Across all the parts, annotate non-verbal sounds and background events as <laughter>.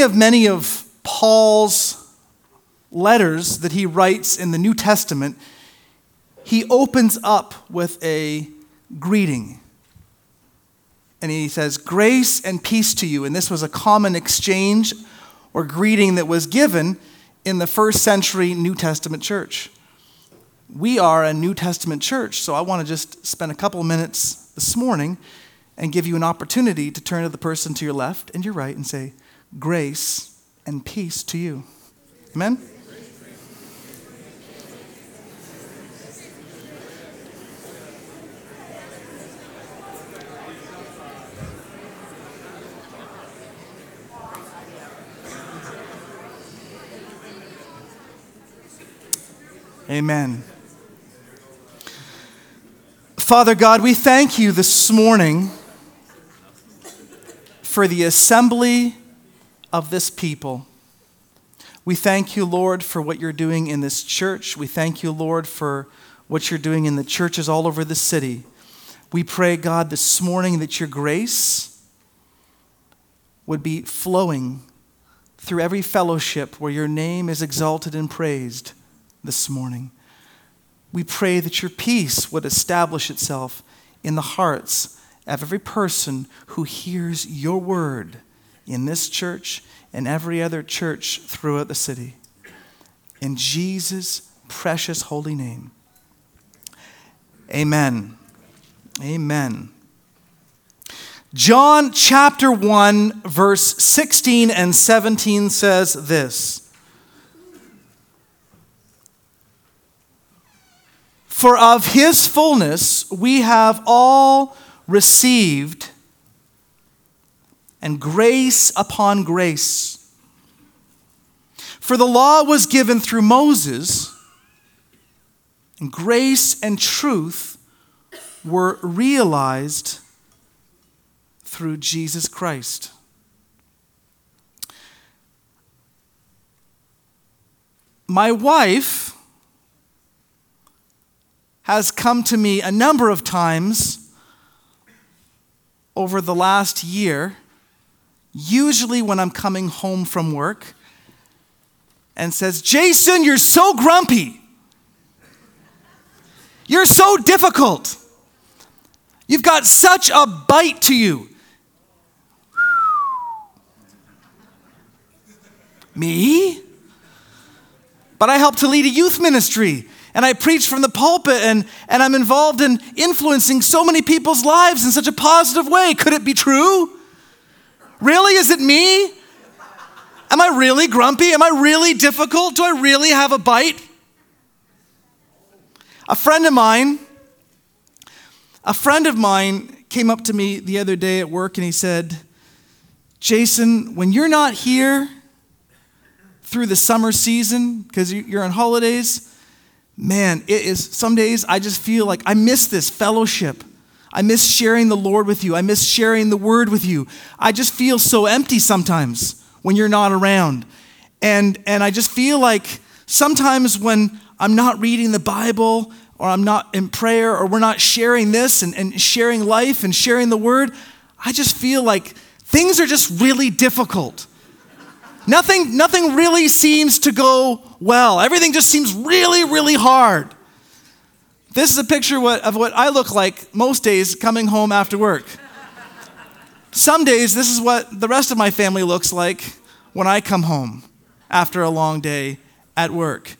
of many of Paul's letters that he writes in the New Testament, he opens up with a greeting. And he says, Grace and peace to you. And this was a common exchange or greeting that was given in the first century New Testament church. We are a New Testament church, so I want to just spend a couple minutes this morning and give you an opportunity to turn to the person to your left and your right and say, Grace and peace to you. Amen? Amen. Father God, we thank you this morning for the assembly of this people. We thank you, Lord, for what you're doing in this church. We thank you, Lord, for what you're doing in the churches all over the city. We pray, God, this morning that your grace would be flowing through every fellowship where your name is exalted and praised this morning. We pray that your peace would establish itself in the hearts of every person who hears your word in this church and every other church throughout the city. In Jesus' precious holy name. Amen. Amen. John chapter 1, verse 16 and 17 says this. For of his fullness we have all received, and grace upon grace. For the law was given through Moses, and grace and truth were realized through Jesus Christ. My wife has come to me a number of times over the last year, usually when I'm coming home from work, and says, Jason, you're so grumpy. You're so difficult. You've got such a bite to you. Me? But I help to lead a youth ministry and I preach from the pulpit and, and I'm involved in influencing so many people's lives in such a positive way. Could it be true? Really? Is it me? Am I really grumpy? Am I really difficult? Do I really have a bite? A friend of mine, a friend of mine came up to me the other day at work and he said, Jason, when you're not here through the summer season, because you're on holidays, man, it is some days I just feel like I miss this fellowship. I miss sharing the Lord with you. I miss sharing the word with you. I just feel so empty sometimes when you're not around. And and I just feel like sometimes when I'm not reading the Bible or I'm not in prayer or we're not sharing this and, and sharing life and sharing the word, I just feel like things are just really difficult. Nothing, nothing really seems to go well. Everything just seems really, really hard. This is a picture of what I look like most days coming home after work. Some days, this is what the rest of my family looks like when I come home after a long day at work.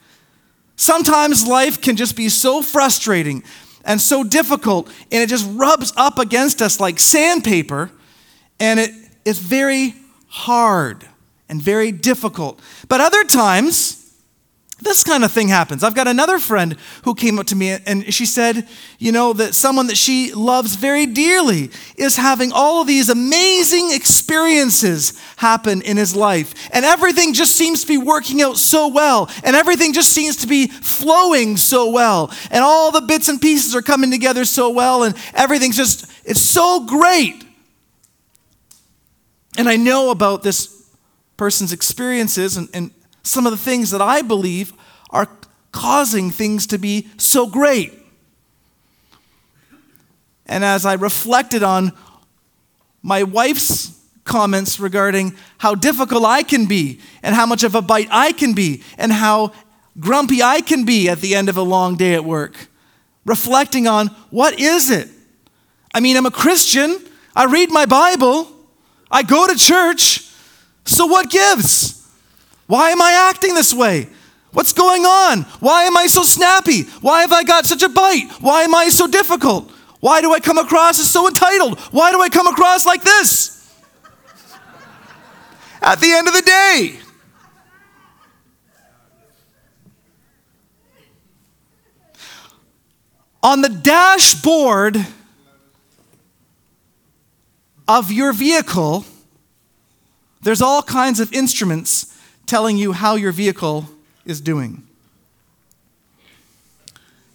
Sometimes life can just be so frustrating and so difficult, and it just rubs up against us like sandpaper, and it, it's very hard and very difficult. But other times, this kind of thing happens. I've got another friend who came up to me and she said, you know, that someone that she loves very dearly is having all these amazing experiences happen in his life. And everything just seems to be working out so well. And everything just seems to be flowing so well. And all the bits and pieces are coming together so well. And everything's just, it's so great. And I know about this person's experiences and, and some of the things that I believe are causing things to be so great. And as I reflected on my wife's comments regarding how difficult I can be and how much of a bite I can be and how grumpy I can be at the end of a long day at work. Reflecting on what is it? I mean, I'm a Christian, I read my Bible, I go to church, so what gives? Why am I acting this way? What's going on? Why am I so snappy? Why have I got such a bite? Why am I so difficult? Why do I come across as so entitled? Why do I come across like this? At the end of the day, on the dashboard of your vehicle, there's all kinds of instruments telling you how your vehicle is doing.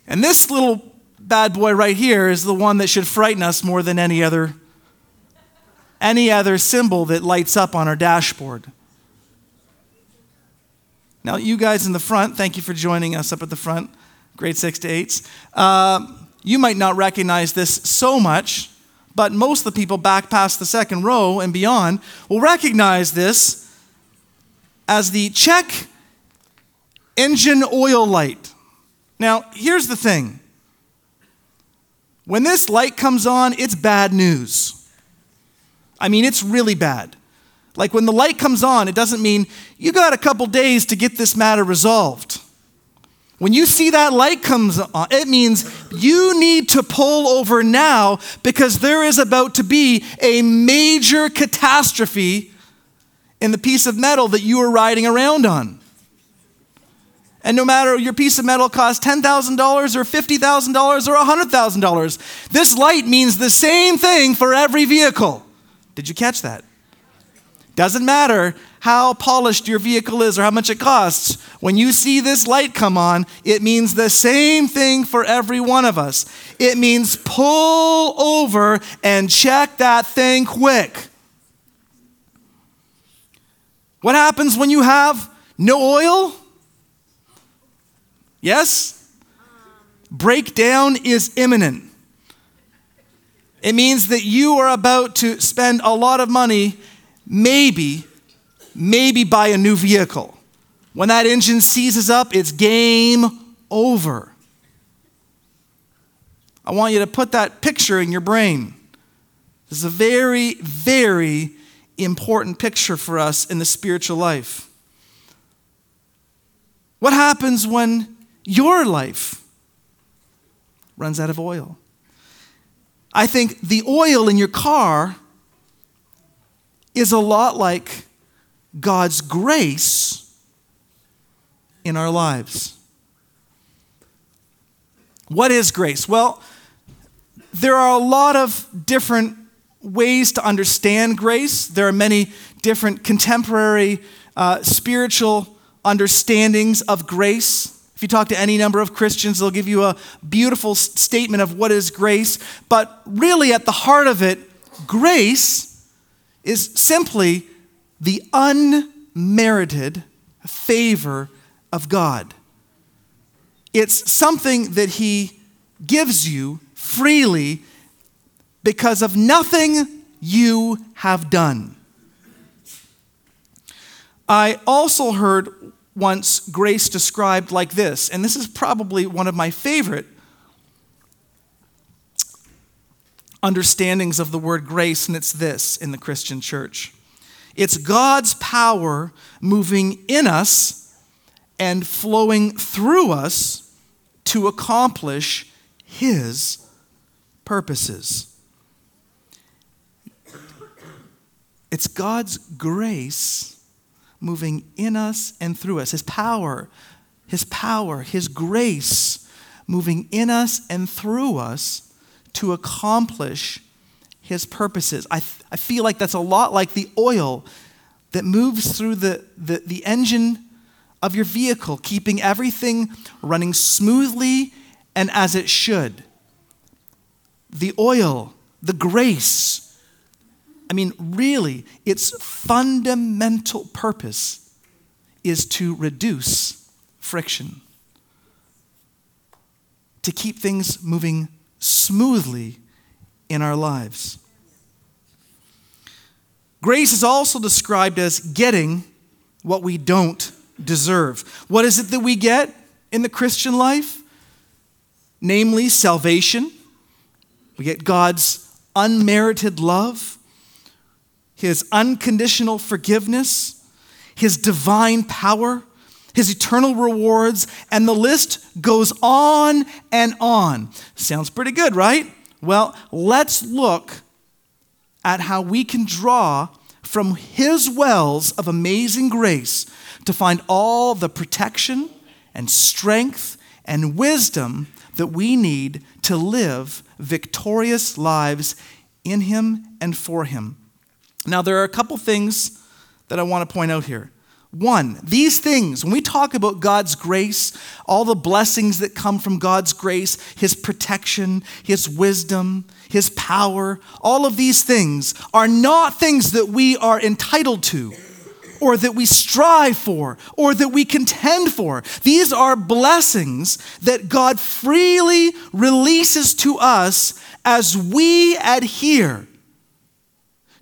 And this little bad boy right here is the one that should frighten us more than any other any other symbol that lights up on our dashboard. Now, you guys in the front, thank you for joining us up at the front, grade six to eights. Uh, you might not recognize this so much, but most of the people back past the second row and beyond will recognize this as the check engine oil light. Now, here's the thing when this light comes on, it's bad news. I mean, it's really bad. Like when the light comes on, it doesn't mean you got a couple days to get this matter resolved. When you see that light comes on, it means you need to pull over now because there is about to be a major catastrophe in the piece of metal that you are riding around on. And no matter your piece of metal costs $10,000 or $50,000 or $100,000, this light means the same thing for every vehicle. Did you catch that? Doesn't matter how polished your vehicle is or how much it costs. When you see this light come on, it means the same thing for every one of us. It means pull over and check that thing quick. What happens when you have no oil? Yes? Breakdown is imminent. It means that you are about to spend a lot of money, maybe, maybe buy a new vehicle. When that engine seizes up, it's game over. I want you to put that picture in your brain. This is a very, very important picture for us in the spiritual life. What happens when your life runs out of oil. I think the oil in your car is a lot like God's grace in our lives. What is grace? Well, there are a lot of different ways to understand grace. There are many different contemporary uh, spiritual understandings of grace. If you talk to any number of Christians, they'll give you a beautiful statement of what is grace. But really, at the heart of it, grace is simply the unmerited favor of God. It's something that He gives you freely because of nothing you have done. I also heard once grace described like this, and this is probably one of my favorite understandings of the word grace, and it's this in the Christian church it's God's power moving in us and flowing through us to accomplish His purposes. It's God's grace moving in us and through us. His power, His power, His grace moving in us and through us to accomplish His purposes. I, I feel like that's a lot like the oil that moves through the, the, the engine of your vehicle, keeping everything running smoothly and as it should. The oil, the grace, I mean, really, its fundamental purpose is to reduce friction, to keep things moving smoothly in our lives. Grace is also described as getting what we don't deserve. What is it that we get in the Christian life? Namely, salvation. We get God's unmerited love, His unconditional forgiveness, His divine power, His eternal rewards, and the list goes on and on. Sounds pretty good, right? Well, let's look at how we can draw from His wells of amazing grace to find all the protection and strength and wisdom that we need to live victorious lives in Him and for Him. Now, there are a couple things that I want to point out here. One, these things, when we talk about God's grace, all the blessings that come from God's grace, His protection, His wisdom, His power, all of these things are not things that we are entitled to or that we strive for or that we contend for. These are blessings that God freely releases to us as we adhere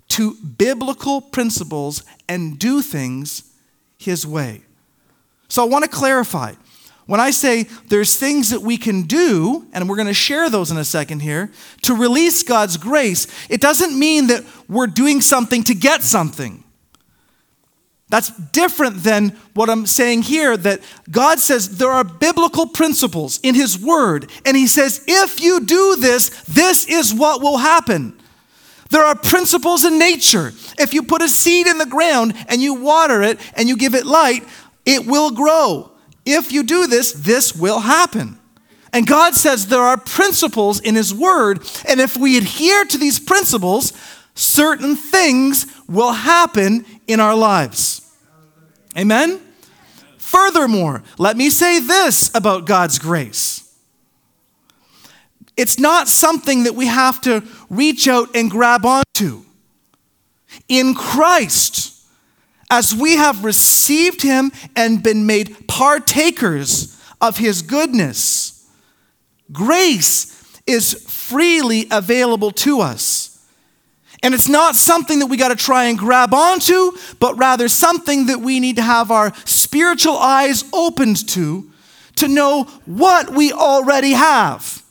to biblical principles and do things His way. So I want to clarify. When I say there's things that we can do, and we're going to share those in a second here, to release God's grace, it doesn't mean that we're doing something to get something. That's different than what I'm saying here that God says there are biblical principles in His Word, and He says, if you do this, this is what will happen. There are principles in nature. If you put a seed in the ground and you water it and you give it light, it will grow. If you do this, this will happen. And God says there are principles in His Word, and if we adhere to these principles, certain things will happen in our lives. Amen? Furthermore, let me say this about God's grace. It's not something that we have to reach out and grab onto. In Christ, as we have received Him and been made partakers of His goodness, grace is freely available to us. And it's not something that we got to try and grab onto, but rather something that we need to have our spiritual eyes opened to to know what we already have.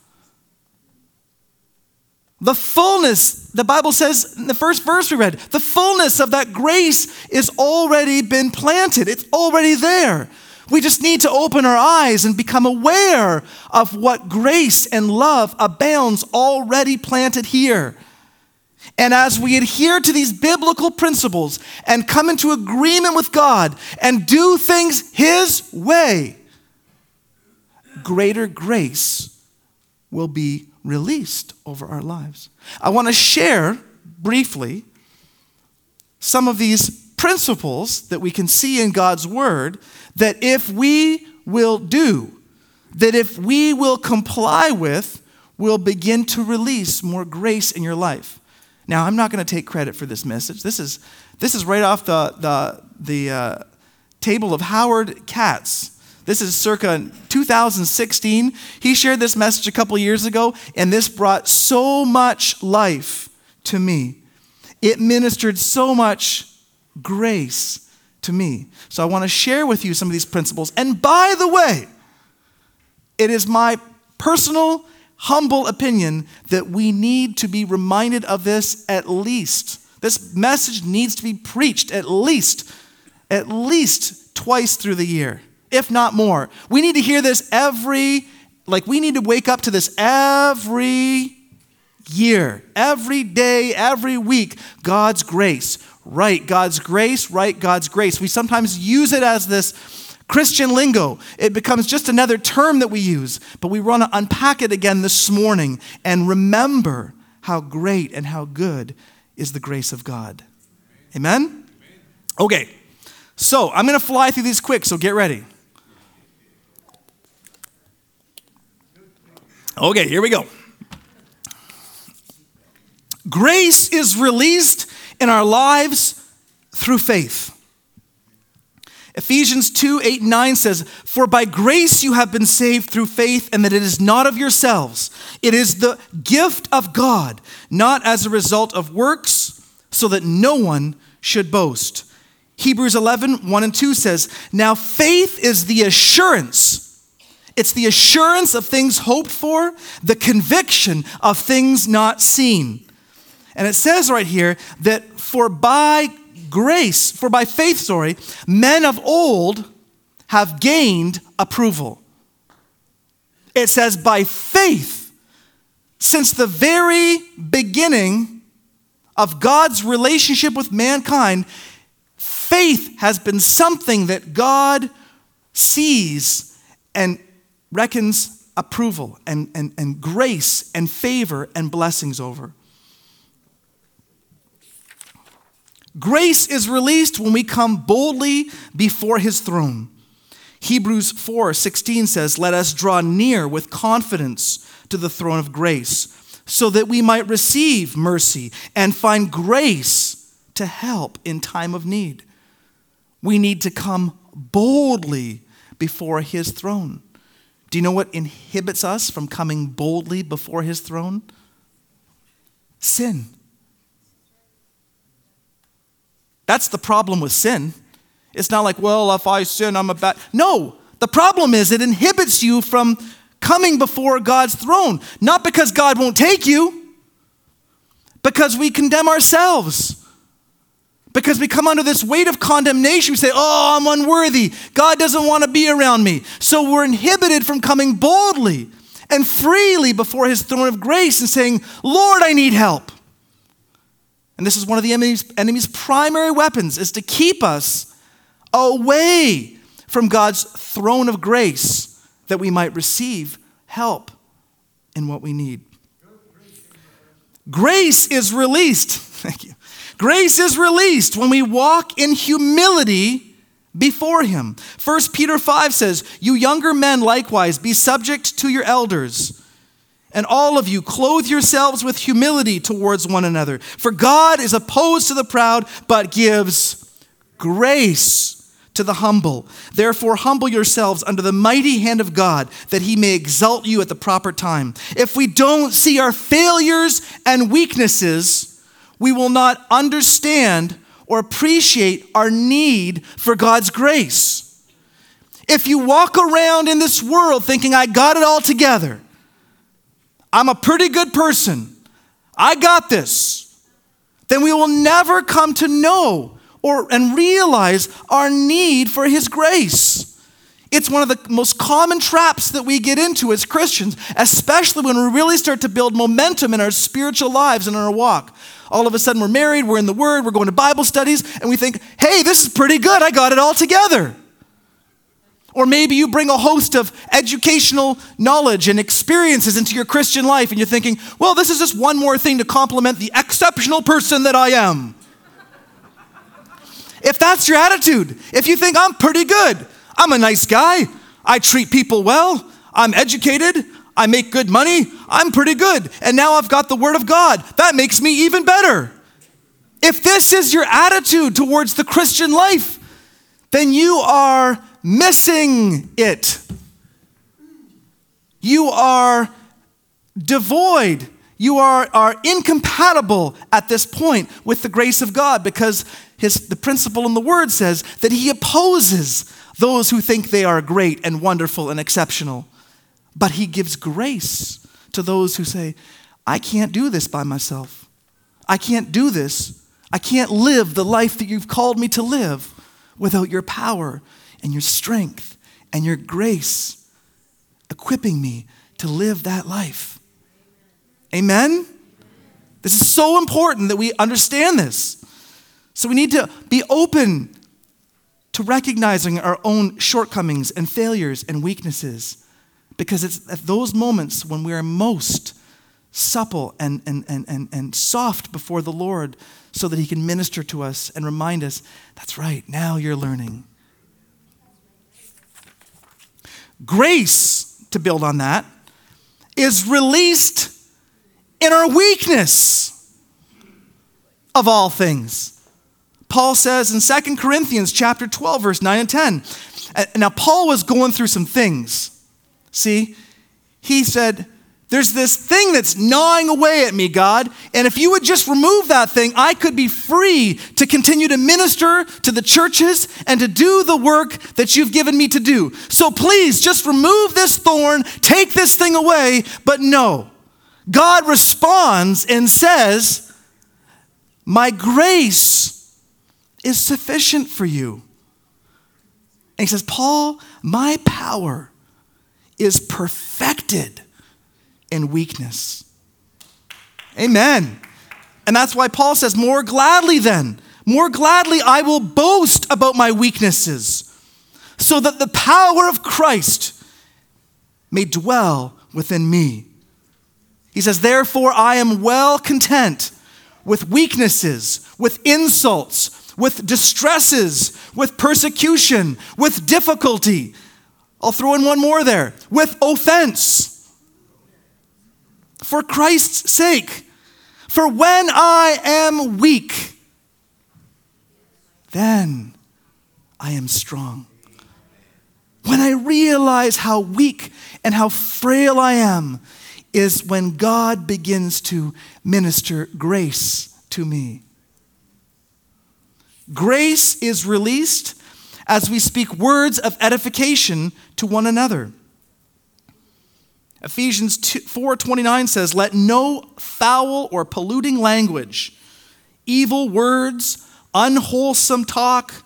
The fullness, the Bible says in the first verse we read, the fullness of that grace is already been planted. It's already there. We just need to open our eyes and become aware of what grace and love abounds already planted here. And as we adhere to these biblical principles and come into agreement with God and do things His way, greater grace will be released over our lives. I want to share briefly some of these principles that we can see in God's Word that if we will do, that if we will comply with, will begin to release more grace in your life. Now, I'm not going to take credit for this message. This is, this is right off the, the, the uh, table of Howard Katz. This is circa 2016. He shared this message a couple years ago, and this brought so much life to me. It ministered so much grace to me. So I want to share with you some of these principles. And by the way, it is my personal humble opinion that we need to be reminded of this at least. This message needs to be preached at least, at least twice through the year, if not more. We need to hear this every, like, we need to wake up to this every year, every day, every week. God's grace, right? God's grace, right? God's grace. We sometimes use it as this Christian lingo, it becomes just another term that we use, but we want to unpack it again this morning and remember how great and how good is the grace of God. Amen? Okay, so I'm going to fly through these quick, so get ready. Okay, here we go. Grace is released in our lives through faith. Ephesians 2 8 and 9 says, For by grace you have been saved through faith, and that it is not of yourselves. It is the gift of God, not as a result of works, so that no one should boast. Hebrews 11, 1 and 2 says, Now faith is the assurance. It's the assurance of things hoped for, the conviction of things not seen. And it says right here that for by grace, for by faith, sorry, men of old have gained approval. It says, by faith, since the very beginning of God's relationship with mankind, faith has been something that God sees and reckons approval and, and, and grace and favor and blessings over. Grace is released when we come boldly before his throne. Hebrews 4 16 says, Let us draw near with confidence to the throne of grace, so that we might receive mercy and find grace to help in time of need. We need to come boldly before his throne. Do you know what inhibits us from coming boldly before his throne? Sin. That's the problem with sin. It's not like, well, if I sin, I'm a bad. No, the problem is it inhibits you from coming before God's throne. Not because God won't take you, because we condemn ourselves. Because we come under this weight of condemnation. We say, oh, I'm unworthy. God doesn't want to be around me. So we're inhibited from coming boldly and freely before his throne of grace and saying, Lord, I need help. And this is one of the enemy's, enemy's primary weapons is to keep us away from God's throne of grace that we might receive help in what we need. Grace is released. <laughs> Thank you. Grace is released when we walk in humility before him. 1 Peter 5 says, "You younger men likewise be subject to your elders." And all of you, clothe yourselves with humility towards one another. For God is opposed to the proud, but gives grace to the humble. Therefore, humble yourselves under the mighty hand of God, that he may exalt you at the proper time. If we don't see our failures and weaknesses, we will not understand or appreciate our need for God's grace. If you walk around in this world thinking, I got it all together, I'm a pretty good person, I got this, then we will never come to know or, and realize our need for His grace. It's one of the most common traps that we get into as Christians, especially when we really start to build momentum in our spiritual lives and in our walk. All of a sudden, we're married, we're in the Word, we're going to Bible studies, and we think, hey, this is pretty good, I got it all together. Or maybe you bring a host of educational knowledge and experiences into your Christian life, and you're thinking, well, this is just one more thing to complement the exceptional person that I am. if that's your attitude, if you think I'm pretty good, I'm a nice guy, I treat people well, I'm educated, I make good money, I'm pretty good, and now I've got the Word of God, that makes me even better. If this is your attitude towards the Christian life, then you are missing it. You are devoid. You are, are incompatible at this point with the grace of God because his, the principle in the word says that he opposes those who think they are great and wonderful and exceptional. But he gives grace to those who say, I can't do this by myself. I can't do this. I can't live the life that you've called me to live without your power and your strength and your grace equipping me to live that life. Amen? This is so important that we understand this. So we need to be open to recognizing our own shortcomings and failures and weaknesses because it's at those moments when we are most supple and, and, and, and, and soft before the Lord so that He can minister to us and remind us that's right, now you're learning. Grace, to build on that, is released in our weakness of all things. Paul says in 2 Corinthians chapter 12 verse 9 and 10. Now Paul was going through some things. See, he said There's this thing that's gnawing away at me, God. And if you would just remove that thing, I could be free to continue to minister to the churches and to do the work that you've given me to do. So please just remove this thorn, take this thing away. But no, God responds and says, My grace is sufficient for you. And he says, Paul, my power is perfected in weakness. Amen. And that's why Paul says, More gladly then, more gladly I will boast about my weaknesses, so that the power of Christ may dwell within me. He says, Therefore I am well content with weaknesses, with insults, with distresses, with persecution, with difficulty. I'll throw in one more there with offense for Christ's sake. For when I am weak, then I am strong. When I realize how weak and how frail I am, is when God begins to minister grace to me. Grace is released as we speak words of edification to one another. Ephesians 4:29 says, "Let no foul or polluting language, evil words, unwholesome talk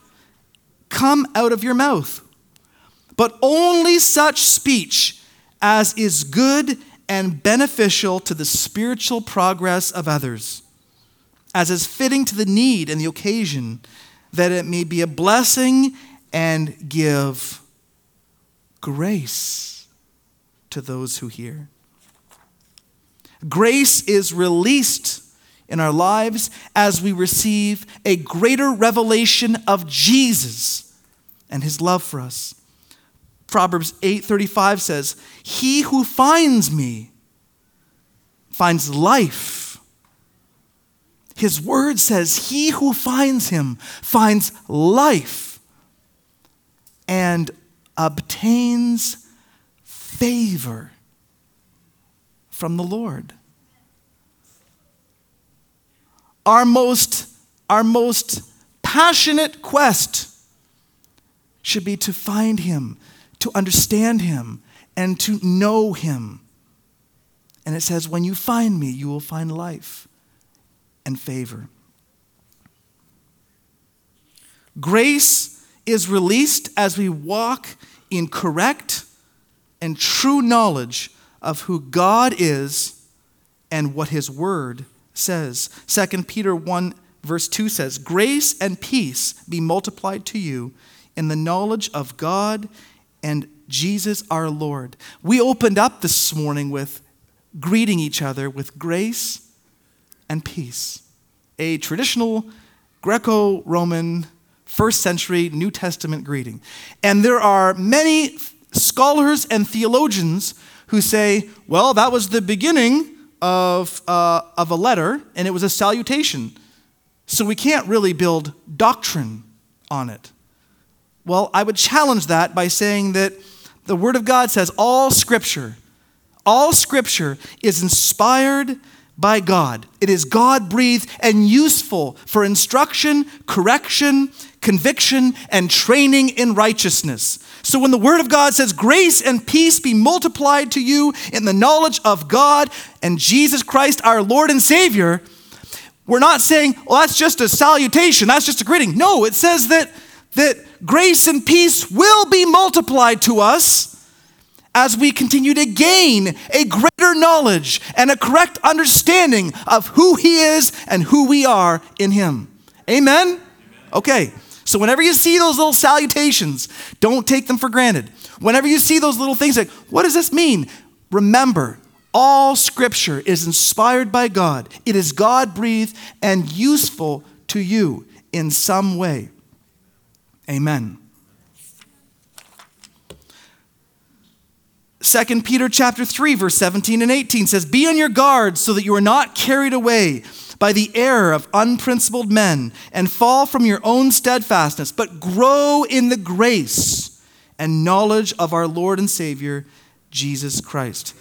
come out of your mouth, but only such speech as is good and beneficial to the spiritual progress of others, as is fitting to the need and the occasion, that it may be a blessing and give grace." to those who hear. Grace is released in our lives as we receive a greater revelation of Jesus and his love for us. Proverbs 8:35 says, "He who finds me finds life." His word says, "He who finds him finds life and obtains favor from the Lord. Our most, our most passionate quest should be to find Him, to understand Him, and to know Him. And it says, When you find me, you will find life and favor. Grace is released as we walk in correct and true knowledge of who God is and what his word says. 2 Peter 1 verse 2 says, "Grace and peace be multiplied to you in the knowledge of God and Jesus our Lord." We opened up this morning with greeting each other with grace and peace. A traditional Greco-Roman first century New Testament greeting. And there are many scholars and theologians who say, well, that was the beginning of, uh, of a letter and it was a salutation. So we can't really build doctrine on it. Well, I would challenge that by saying that the Word of God says all Scripture, all Scripture is inspired by God. It is God breathed and useful for instruction, correction, conviction, and training in righteousness. So when the Word of God says, Grace and peace be multiplied to you in the knowledge of God and Jesus Christ, our Lord and Savior, we're not saying, well, that's just a salutation, that's just a greeting. No, it says that, that grace and peace will be multiplied to us as we continue to gain a greater knowledge and a correct understanding of who He is and who we are in Him. Amen? Okay. So whenever you see those little salutations, don't take them for granted. Whenever you see those little things like, what does this mean? Remember, all scripture is inspired by God. It is God breathed and useful to you in some way. Amen. 2 Peter chapter 3 verse 17 and 18 says, "Be on your guard so that you are not carried away by the error of unprincipled men and fall from your own steadfastness, but grow in the grace and knowledge of our Lord and Savior, Jesus Christ.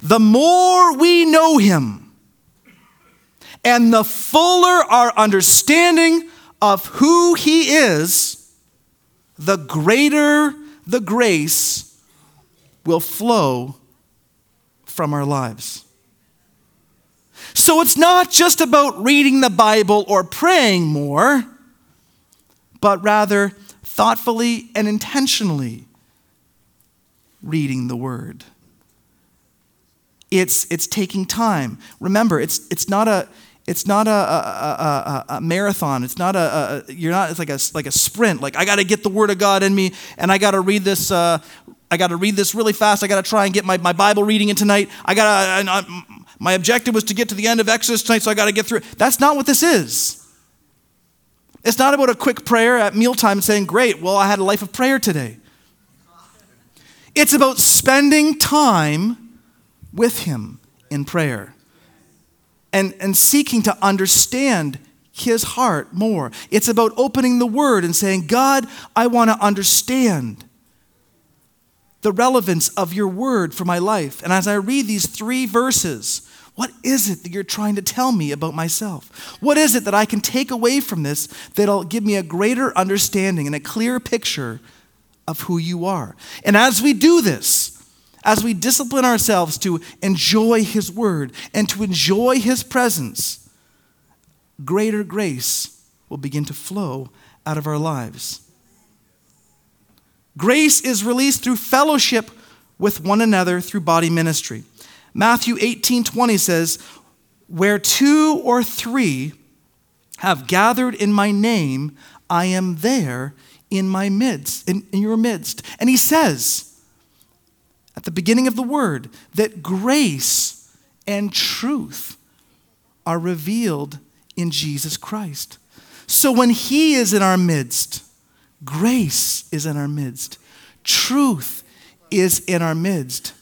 the more we know him, and the fuller our understanding of who he is, the greater the grace will flow from our lives. So it's not just about reading the Bible or praying more, but rather thoughtfully and intentionally reading the Word. It's, it's taking time. Remember, it's, it's not a, it's not a, a, a, a, marathon. It's not a, you're not, it's like a, like a sprint. Like, I got to get the Word of God in me, and I got to read this, uh, I got to read this really fast. I got to try and get my, my Bible reading in tonight. I got to, my objective was to get to the end of Exodus tonight, so I got to get through. That's not what this is. It's not about a quick prayer at mealtime saying, Great, well, I had a life of prayer today. It's about spending time with Him in prayer and, and seeking to understand His heart more. It's about opening the Word and saying, God, I want to understand the relevance of your Word for my life. And as I read these three verses, what is it that you're trying to tell me about myself? What is it that I can take away from this that'll give me a greater understanding and a clearer picture of who you are? And as we do this, as we discipline ourselves to enjoy His Word and to enjoy His presence, greater grace will begin to flow out of our lives. Grace is released through fellowship with one another through body ministry. Matthew 18 20 says, Where two or three have gathered in my name, I am there in my midst, in, in your midst. And he says at the beginning of the word that grace and truth are revealed in Jesus Christ. So when he is in our midst, grace is in our midst, truth is in our midst.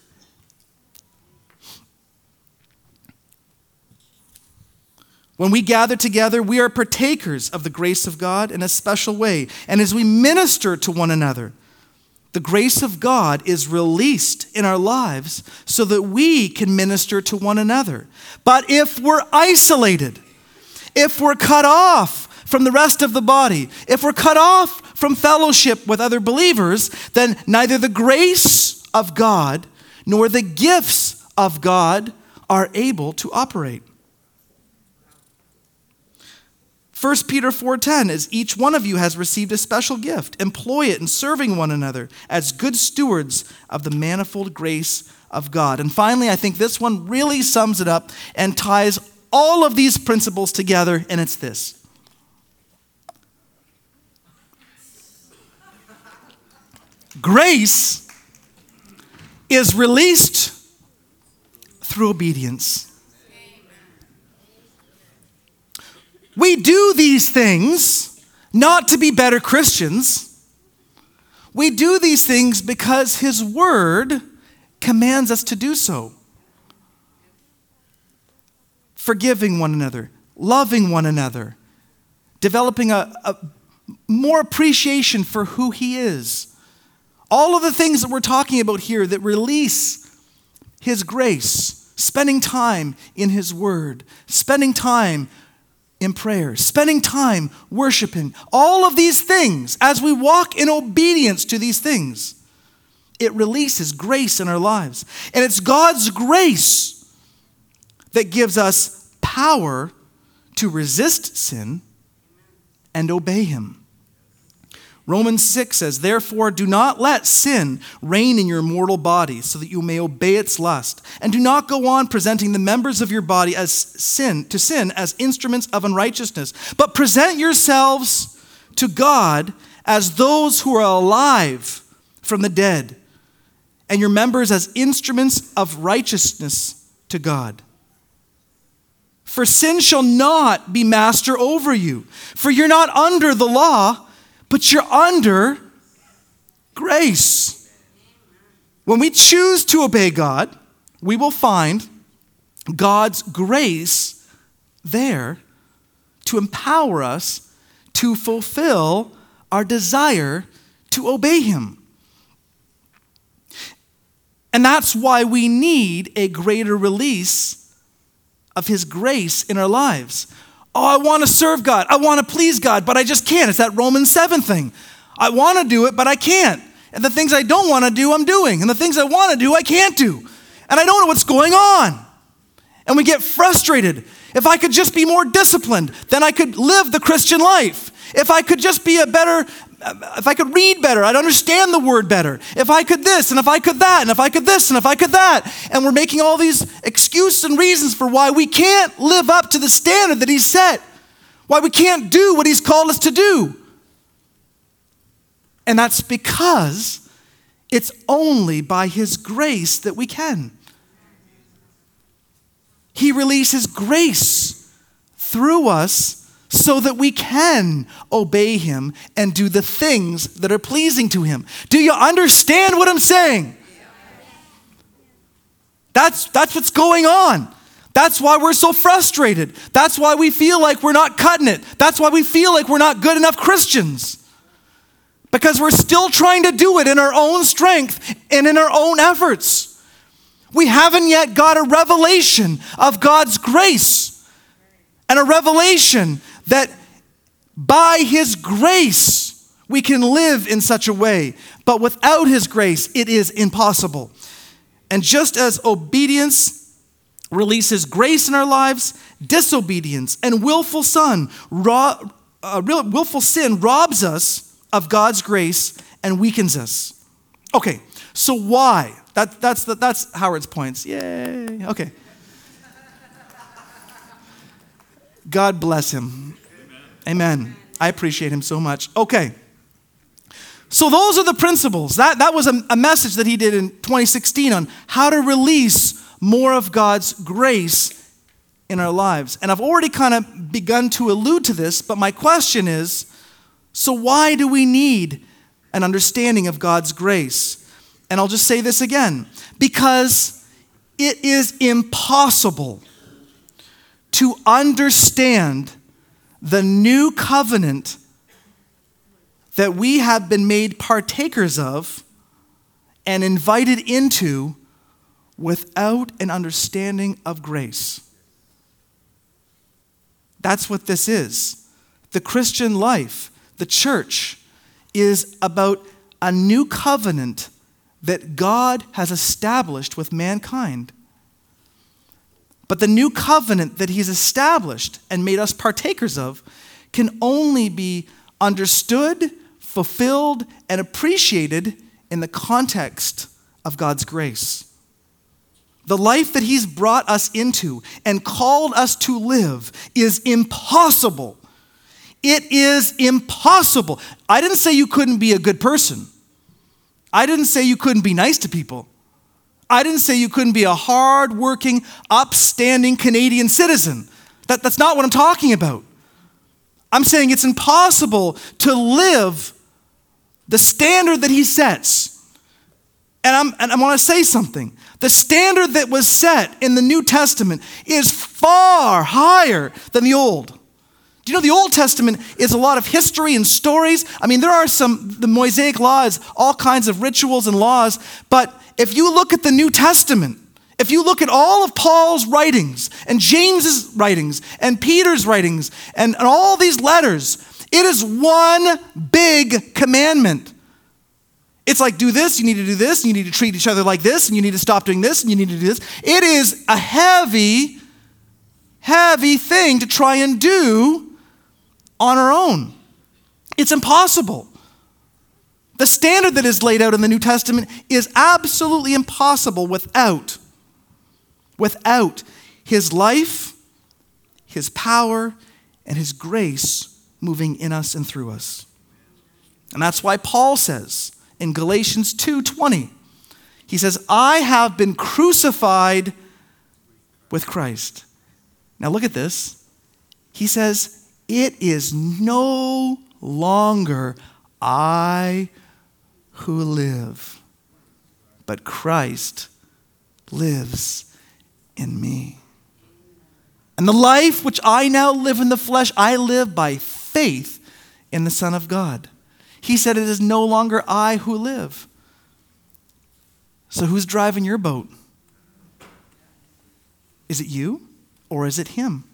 When we gather together, we are partakers of the grace of God in a special way. And as we minister to one another, the grace of God is released in our lives so that we can minister to one another. But if we're isolated, if we're cut off from the rest of the body, if we're cut off from fellowship with other believers, then neither the grace of God nor the gifts of God are able to operate. 1 Peter 4:10 is each one of you has received a special gift. Employ it in serving one another as good stewards of the manifold grace of God. And finally, I think this one really sums it up and ties all of these principles together, and it's this. Grace is released through obedience. We do these things not to be better Christians. We do these things because His Word commands us to do so. Forgiving one another, loving one another, developing a, a more appreciation for who He is. All of the things that we're talking about here that release His grace, spending time in His Word, spending time in prayer, spending time worshiping, all of these things, as we walk in obedience to these things, it releases grace in our lives. And it's God's grace that gives us power to resist sin and obey Him. Romans 6 says, Therefore, do not let sin reign in your mortal body, so that you may obey its lust. And do not go on presenting the members of your body as sin to sin as instruments of unrighteousness, but present yourselves to God as those who are alive from the dead, and your members as instruments of righteousness to God. For sin shall not be master over you, for you're not under the law but you're under grace. When we choose to obey God, we will find God's grace there to empower us to fulfill our desire to obey Him. And that's why we need a greater release of His grace in our lives. Oh, I want to serve God. I want to please God, but I just can't. It's that Romans 7 thing. I want to do it, but I can't. And the things I don't want to do, I'm doing. And the things I want to do, I can't do. And I don't know what's going on. And we get frustrated. If I could just be more disciplined, then I could live the Christian life. If I could just be a better, if I could read better, I'd understand the word better. If I could this, and if I could that, and if I could this, and if I could that. And we're making all these excuses and reasons for why we can't live up to the standard that He's set, why we can't do what He's called us to do. And that's because it's only by His grace that we can. He releases grace through us so that we can obey Him and do the things that are pleasing to Him. Do you understand what I'm saying? That's, that's what's going on. That's why we're so frustrated. That's why we feel like we're not cutting it. That's why we feel like we're not good enough Christians. Because we're still trying to do it in our own strength and in our own efforts. We haven't yet got a revelation of God's grace and a revelation that by His grace we can live in such a way. But without His grace, it is impossible. And just as obedience releases grace in our lives, disobedience and willful sin, uh, willful sin robs us of God's grace and weakens us. Okay, so why? That, that's, the, that's Howard's points. Yay. Okay. God bless him. Amen. Amen. I appreciate him so much. Okay. So, those are the principles. That, that was a, a message that he did in 2016 on how to release more of God's grace in our lives. And I've already kind of begun to allude to this, but my question is so, why do we need an understanding of God's grace? And I'll just say this again because it is impossible to understand the new covenant that we have been made partakers of and invited into without an understanding of grace. That's what this is. The Christian life, the church, is about a new covenant that God has established with mankind. But the new covenant that He's established and made us partakers of can only be understood, fulfilled, and appreciated in the context of God's grace. The life that He's brought us into and called us to live is impossible. It is impossible. I didn't say you couldn't be a good person. I didn't say you couldn't be nice to people. I didn't say you couldn't be a hard-working, upstanding Canadian citizen. That, that's not what I'm talking about. I'm saying it's impossible to live the standard that he sets. And, I'm, and I want to say something. The standard that was set in the New Testament is far higher than the Old. Do you know the Old Testament is a lot of history and stories? I mean, there are some, the Mosaic laws, all kinds of rituals and laws, but if you look at the New Testament, if you look at all of Paul's writings and James's writings and Peter's writings and, and all these letters, it is one big commandment. It's like, do this, you need to do this, you need to treat each other like this, and you need to stop doing this, and you need to do this. It is a heavy, heavy thing to try and do It's impossible. The standard that is laid out in the New Testament is absolutely impossible without without his life, his power, and his grace moving in us and through us. And that's why Paul says in Galatians 2:20, he says, "I have been crucified with Christ." Now look at this. He says, it is no longer I who live, but Christ lives in me. And the life which I now live in the flesh, I live by faith in the Son of God. He said, It is no longer I who live. So, who's driving your boat? Is it you or is it him?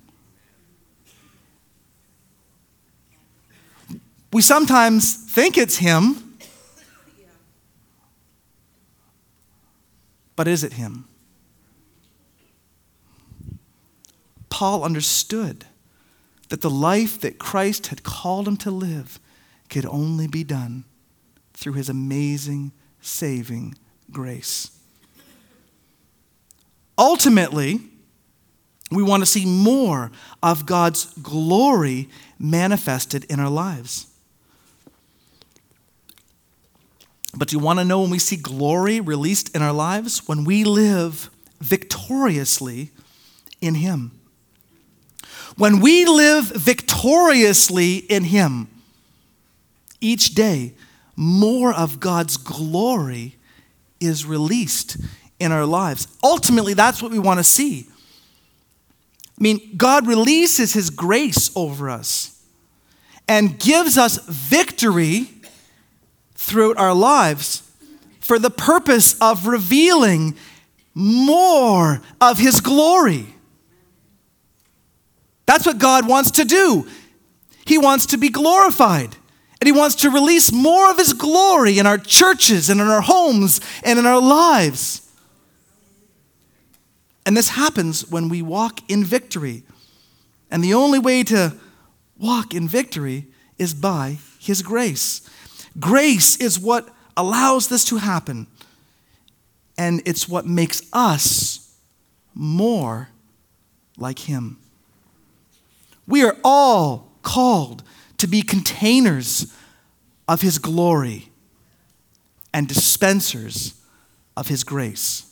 We sometimes think it's him, but is it him? Paul understood that the life that Christ had called him to live could only be done through his amazing saving grace. Ultimately, we want to see more of God's glory manifested in our lives. But do you want to know when we see glory released in our lives? When we live victoriously in Him. When we live victoriously in Him, each day, more of God's glory is released in our lives. Ultimately, that's what we want to see. I mean, God releases His grace over us and gives us victory throughout our lives for the purpose of revealing more of His glory. That's what God wants to do. He wants to be glorified. And He wants to release more of His glory in our churches and in our homes and in our lives. And this happens when we walk in victory. And the only way to walk in victory is by His grace. Grace is what allows this to happen, and it's what makes us more like Him. We are all called to be containers of His glory and dispensers of His grace.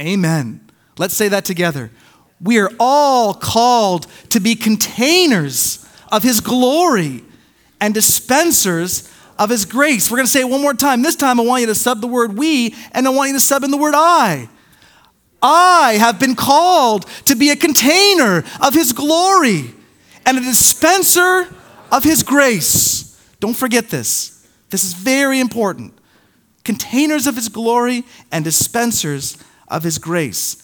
Amen. Let's say that together. We are all called to be containers of His glory and dispensers of His grace. We're going to say it one more time. This time, I want you to sub the word we, and I want you to sub in the word I. I have been called to be a container of His glory and a dispenser of His grace. Don't forget this. This is very important. Containers of His glory and dispensers of His grace.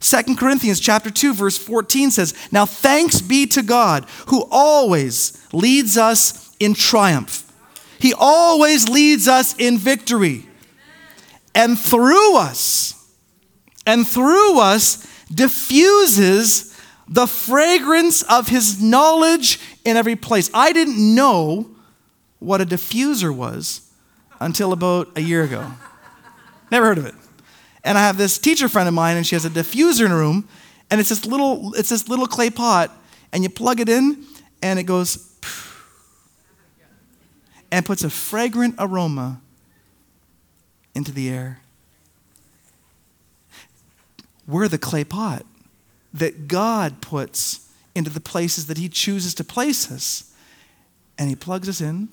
2 Corinthians chapter 2 verse 14 says, "Now thanks be to God who always leads us in triumph. He always leads us in victory. And through us, and through us diffuses the fragrance of his knowledge in every place. I didn't know what a diffuser was until about a year ago. Never heard of it. And I have this teacher friend of mine, and she has a diffuser in her room, and it's this little, it's this little clay pot, and you plug it in, and it goes and puts a fragrant aroma into the air. We're the clay pot that God puts into the places that He chooses to place us. And He plugs us in.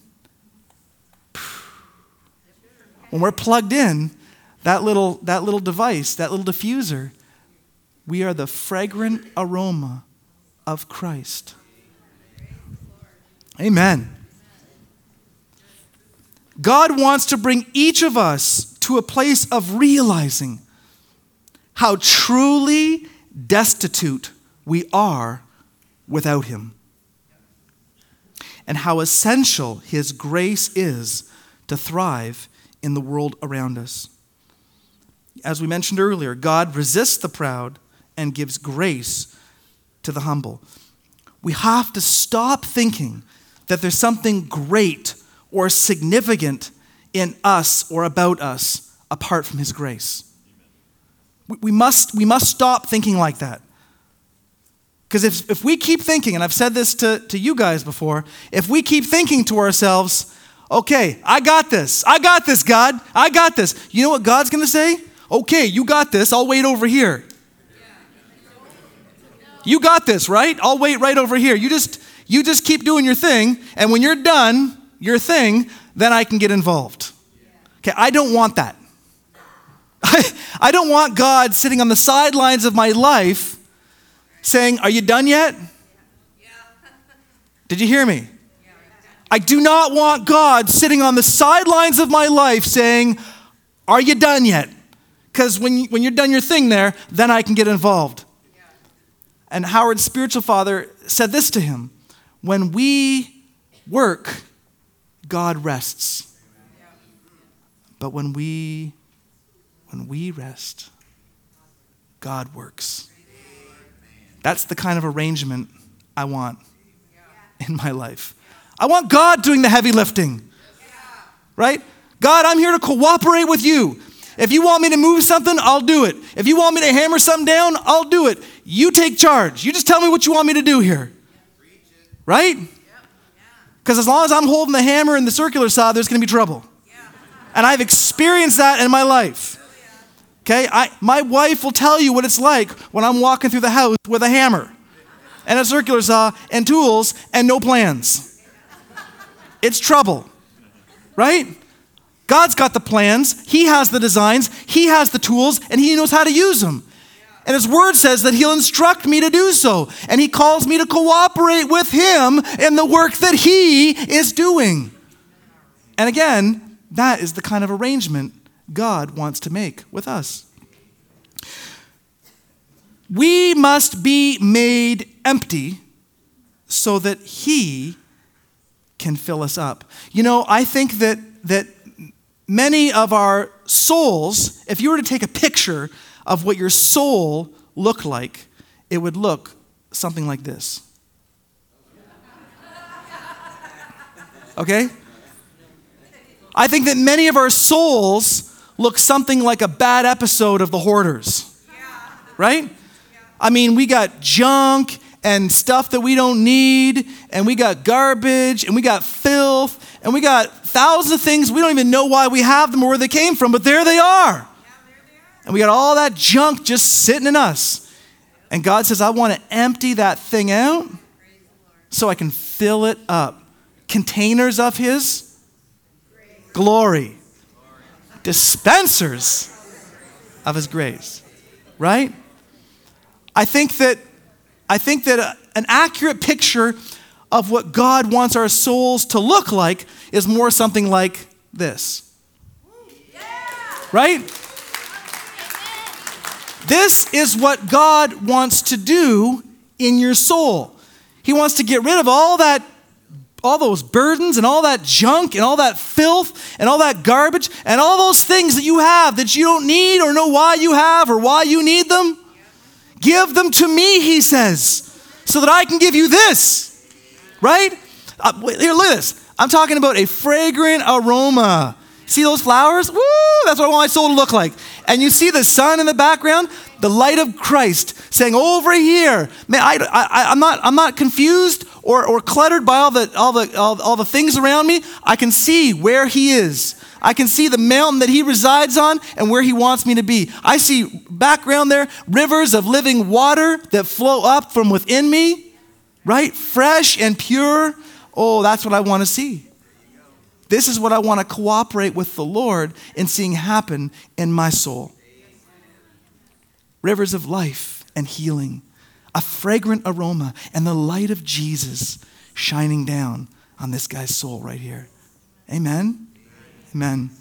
When we're plugged in, that little, that little device, that little diffuser, we are the fragrant aroma of Christ. Amen. God wants to bring each of us to a place of realizing how truly destitute we are without Him, and how essential His grace is to thrive in the world around us. As we mentioned earlier, God resists the proud and gives grace to the humble. We have to stop thinking that there's something great or significant in us or about us apart from His grace. We must, we must stop thinking like that. Because if, if we keep thinking, and I've said this to, to you guys before, if we keep thinking to ourselves, okay, I got this, I got this, God, I got this, you know what God's gonna say? Okay, you got this, I'll wait over here. You got this, right? I'll wait right over here. You just you just keep doing your thing, and when you're done, your thing, then I can get involved. Okay, I don't want that. I, <laughs> I don't want God sitting on the sidelines of my life saying, Are you done yet? Did you hear me? I do not want God sitting on the sidelines of my life saying, Are you done yet? Because when, you, when you're done your thing there, then I can get involved. And Howard's spiritual father said this to him When we work, God rests. But when we when we rest, God works. That's the kind of arrangement I want in my life. I want God doing the heavy lifting. Right? God, I'm here to cooperate with you. If you want me to move something, I'll do it. If you want me to hammer something down, I'll do it. You take charge. You just tell me what you want me to do here. Right? Because as long as I'm holding the hammer and the circular saw, there's going to be trouble. And I've experienced that in my life. Okay? I, my wife will tell you what it's like when I'm walking through the house with a hammer and a circular saw and tools and no plans. It's trouble. Right? God's got the plans, He has the designs, He has the tools, and He knows how to use them. And His Word says that He'll instruct me to do so. And He calls me to cooperate with Him in the work that He is doing. And again, that is the kind of arrangement God wants to make with us. We must be made empty so that He can fill us up. You know, I think that, that many of our souls, if you were to take a picture of what your soul looked like, it would look something like this. Okay? I think that many of our souls look something like a bad episode of The Hoarders. Right? I mean, we got junk and stuff that we don't need, and we got garbage, and we got filth, and we got thousands of things we don't even know why we have them or where they came from, but there they are. And we got all that junk just sitting in us. And God says, I want to empty that thing out so I can fill it up. Containers of His glory, dispensers of His grace, right? I think that, I think that uh, an accurate picture of what God wants our souls to look like is more something like this. Right? This is what God wants to do in your soul. He wants to get rid of all that all those burdens and all that junk and all that filth and all that garbage and all those things that you have that you don't need or know why you have or why you need them. Give them to me, he says, so that I can give you this. Right? Uh, here, look at this. I'm talking about a fragrant aroma. See those flowers? Woo! That's what I want my soul to look like. And you see the sun in the background, the light of Christ saying, "Over here." Man, I, I, I'm not, I'm not confused or, or cluttered by all the, all the, all, all the things around me. I can see where He is. I can see the mountain that He resides on and where He wants me to be. I see background there rivers of living water that flow up from within me right? Fresh and pure. Oh, that's what I want to see. This is what I want to cooperate with the Lord in seeing happen in my soul. Rivers of life and healing, a fragrant aroma, and the light of Jesus shining down on this guy's soul right here. Amen. Amen.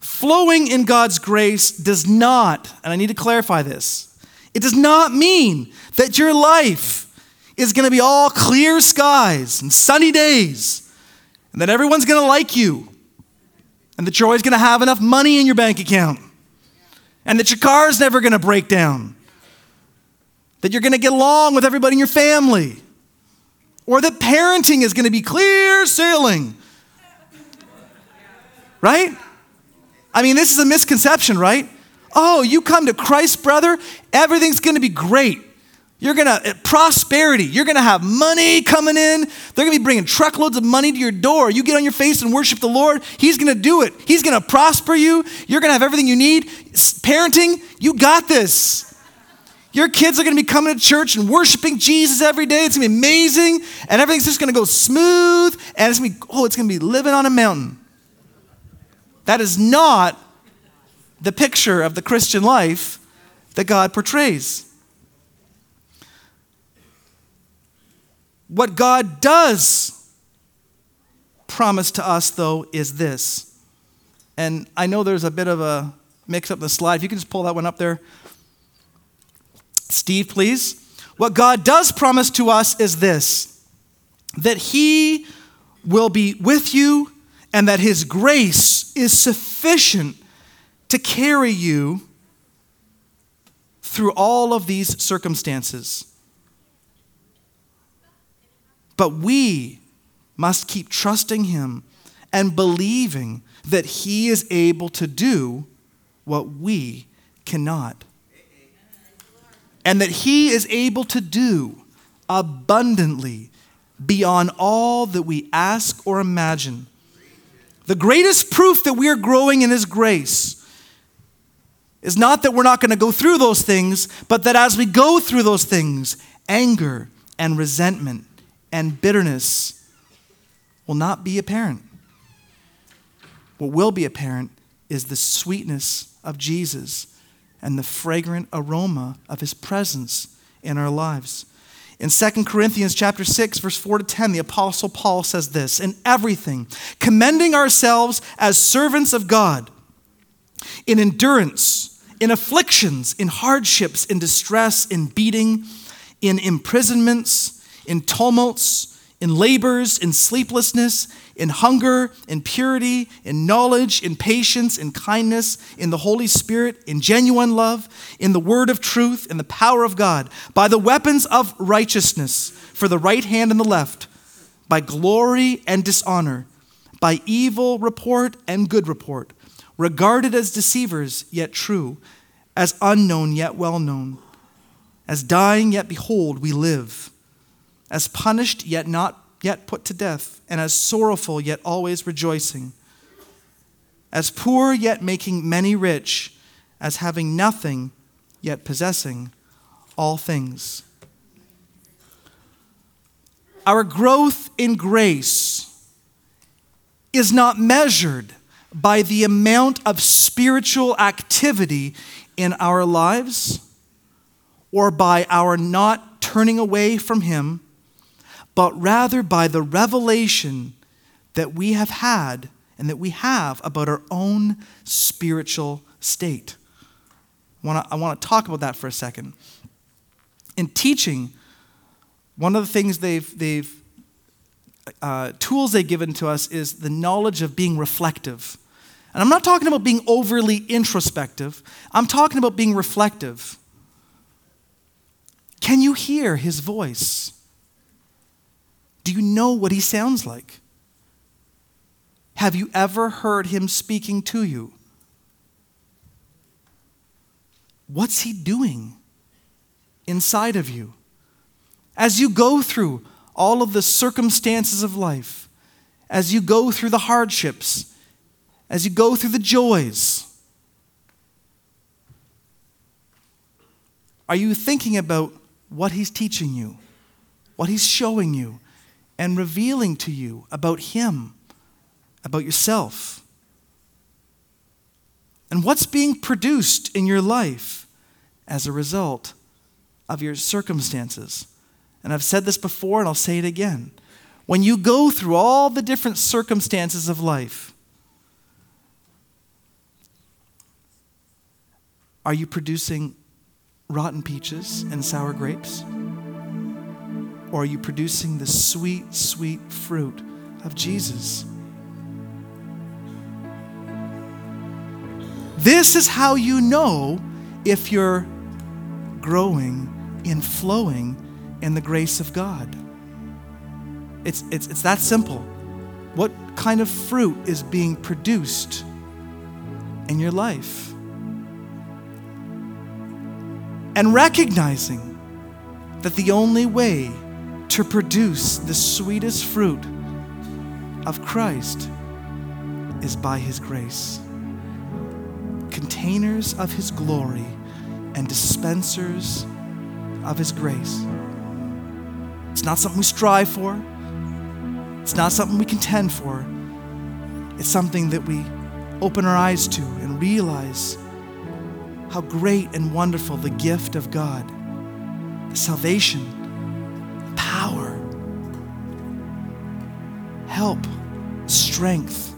Flowing in God's grace does not, and I need to clarify this, it does not mean that your life is going to be all clear skies and sunny days, and that everyone's going to like you, and that you're always going to have enough money in your bank account, and that your car's never going to break down, that you're going to get along with everybody in your family, or that parenting is going to be clear sailing. Right? I mean, this is a misconception, right? Oh, you come to Christ, brother, everything's going to be great. You're going to, uh, prosperity. You're going to have money coming in. They're going to be bringing truckloads of money to your door. You get on your face and worship the Lord. He's going to do it. He's going to prosper you. You're going to have everything you need. Parenting, you got this. Your kids are going to be coming to church and worshiping Jesus every day. It's going to be amazing. And everything's just going to go smooth. And it's going to be, oh, it's going to be living on a mountain. That is not the picture of the Christian life that God portrays. What God does promise to us, though, is this. And I know there's a bit of a mix up in the slide. If you can just pull that one up there. Steve, please. What God does promise to us is this that He will be with you and that His grace is sufficient to carry you through all of these circumstances. But we must keep trusting Him and believing that He is able to do what we cannot. And that He is able to do abundantly beyond all that we ask or imagine. The greatest proof that we are growing in His grace is not that we're not going to go through those things, but that as we go through those things, anger and resentment and bitterness will not be apparent. What will be apparent is the sweetness of Jesus and the fragrant aroma of his presence in our lives. In 2 Corinthians chapter 6 verse 4 to 10 the apostle Paul says this, in everything commending ourselves as servants of God in endurance, in afflictions, in hardships, in distress, in beating, in imprisonments, in tumults, in labors, in sleeplessness, in hunger, in purity, in knowledge, in patience, in kindness, in the Holy Spirit, in genuine love, in the word of truth, in the power of God, by the weapons of righteousness for the right hand and the left, by glory and dishonor, by evil report and good report, regarded as deceivers yet true, as unknown yet well known, as dying yet behold we live as punished yet not yet put to death, and as sorrowful yet always rejoicing, as poor yet making many rich, as having nothing yet possessing all things. Our growth in grace is not measured by the amount of spiritual activity in our lives or by our not turning away from Him but rather by the revelation that we have had and that we have about our own spiritual state. I want to, I talk about that for a second. In teaching, one of the things they've, they've uh, tools they've given to us is the knowledge of being reflective. And I'm not talking about being overly introspective, I'm talking about being reflective. Can you hear his voice? Do you know what he sounds like? Have you ever heard him speaking to you? What's he doing inside of you? As you go through all of the circumstances of life, as you go through the hardships, as you go through the joys, are you thinking about what he's teaching you, what he's showing you, and revealing to you about Him, about yourself. And what's being produced in your life as a result of your circumstances. And I've said this before and I'll say it again. When you go through all the different circumstances of life, are you producing rotten peaches and sour grapes? Or are you producing the sweet, sweet fruit of Jesus? This is how you know if you're growing in flowing in the grace of God. It's, it's, it's that simple. What kind of fruit is being produced in your life? And recognizing that the only way to produce the sweetest fruit of Christ is by His grace. Containers of His glory and dispensers of His grace. It's not something we strive for, it's not something we contend for. It's something that we open our eyes to and realize how great and wonderful the gift of God, the salvation strength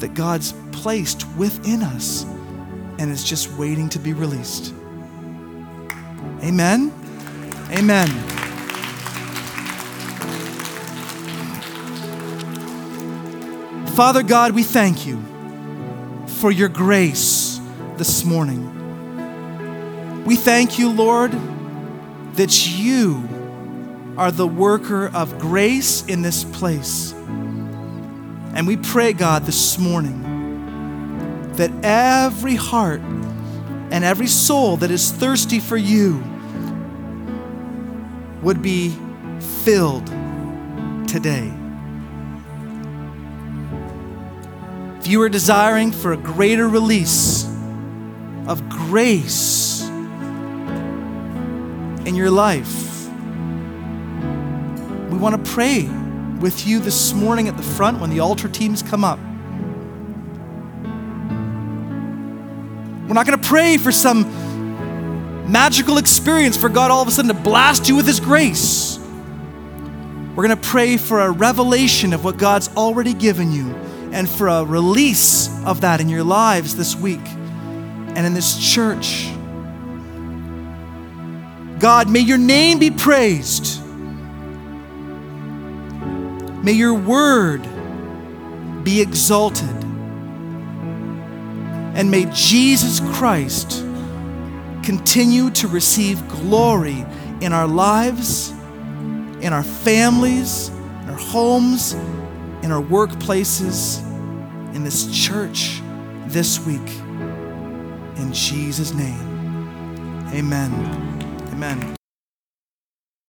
that God's placed within us and is just waiting to be released. Amen. Amen. Father God, we thank you for your grace this morning. We thank you, Lord, that you are the worker of grace in this place. And we pray, God, this morning that every heart and every soul that is thirsty for you would be filled today. If you are desiring for a greater release of grace in your life, we want to pray with you this morning at the front when the altar teams come up. We're not going to pray for some magical experience for God all of a sudden to blast you with His grace. We're going to pray for a revelation of what God's already given you and for a release of that in your lives this week and in this church. God, may your name be praised. May your word be exalted. And may Jesus Christ continue to receive glory in our lives, in our families, in our homes, in our workplaces, in this church this week. In Jesus' name, amen. Amen.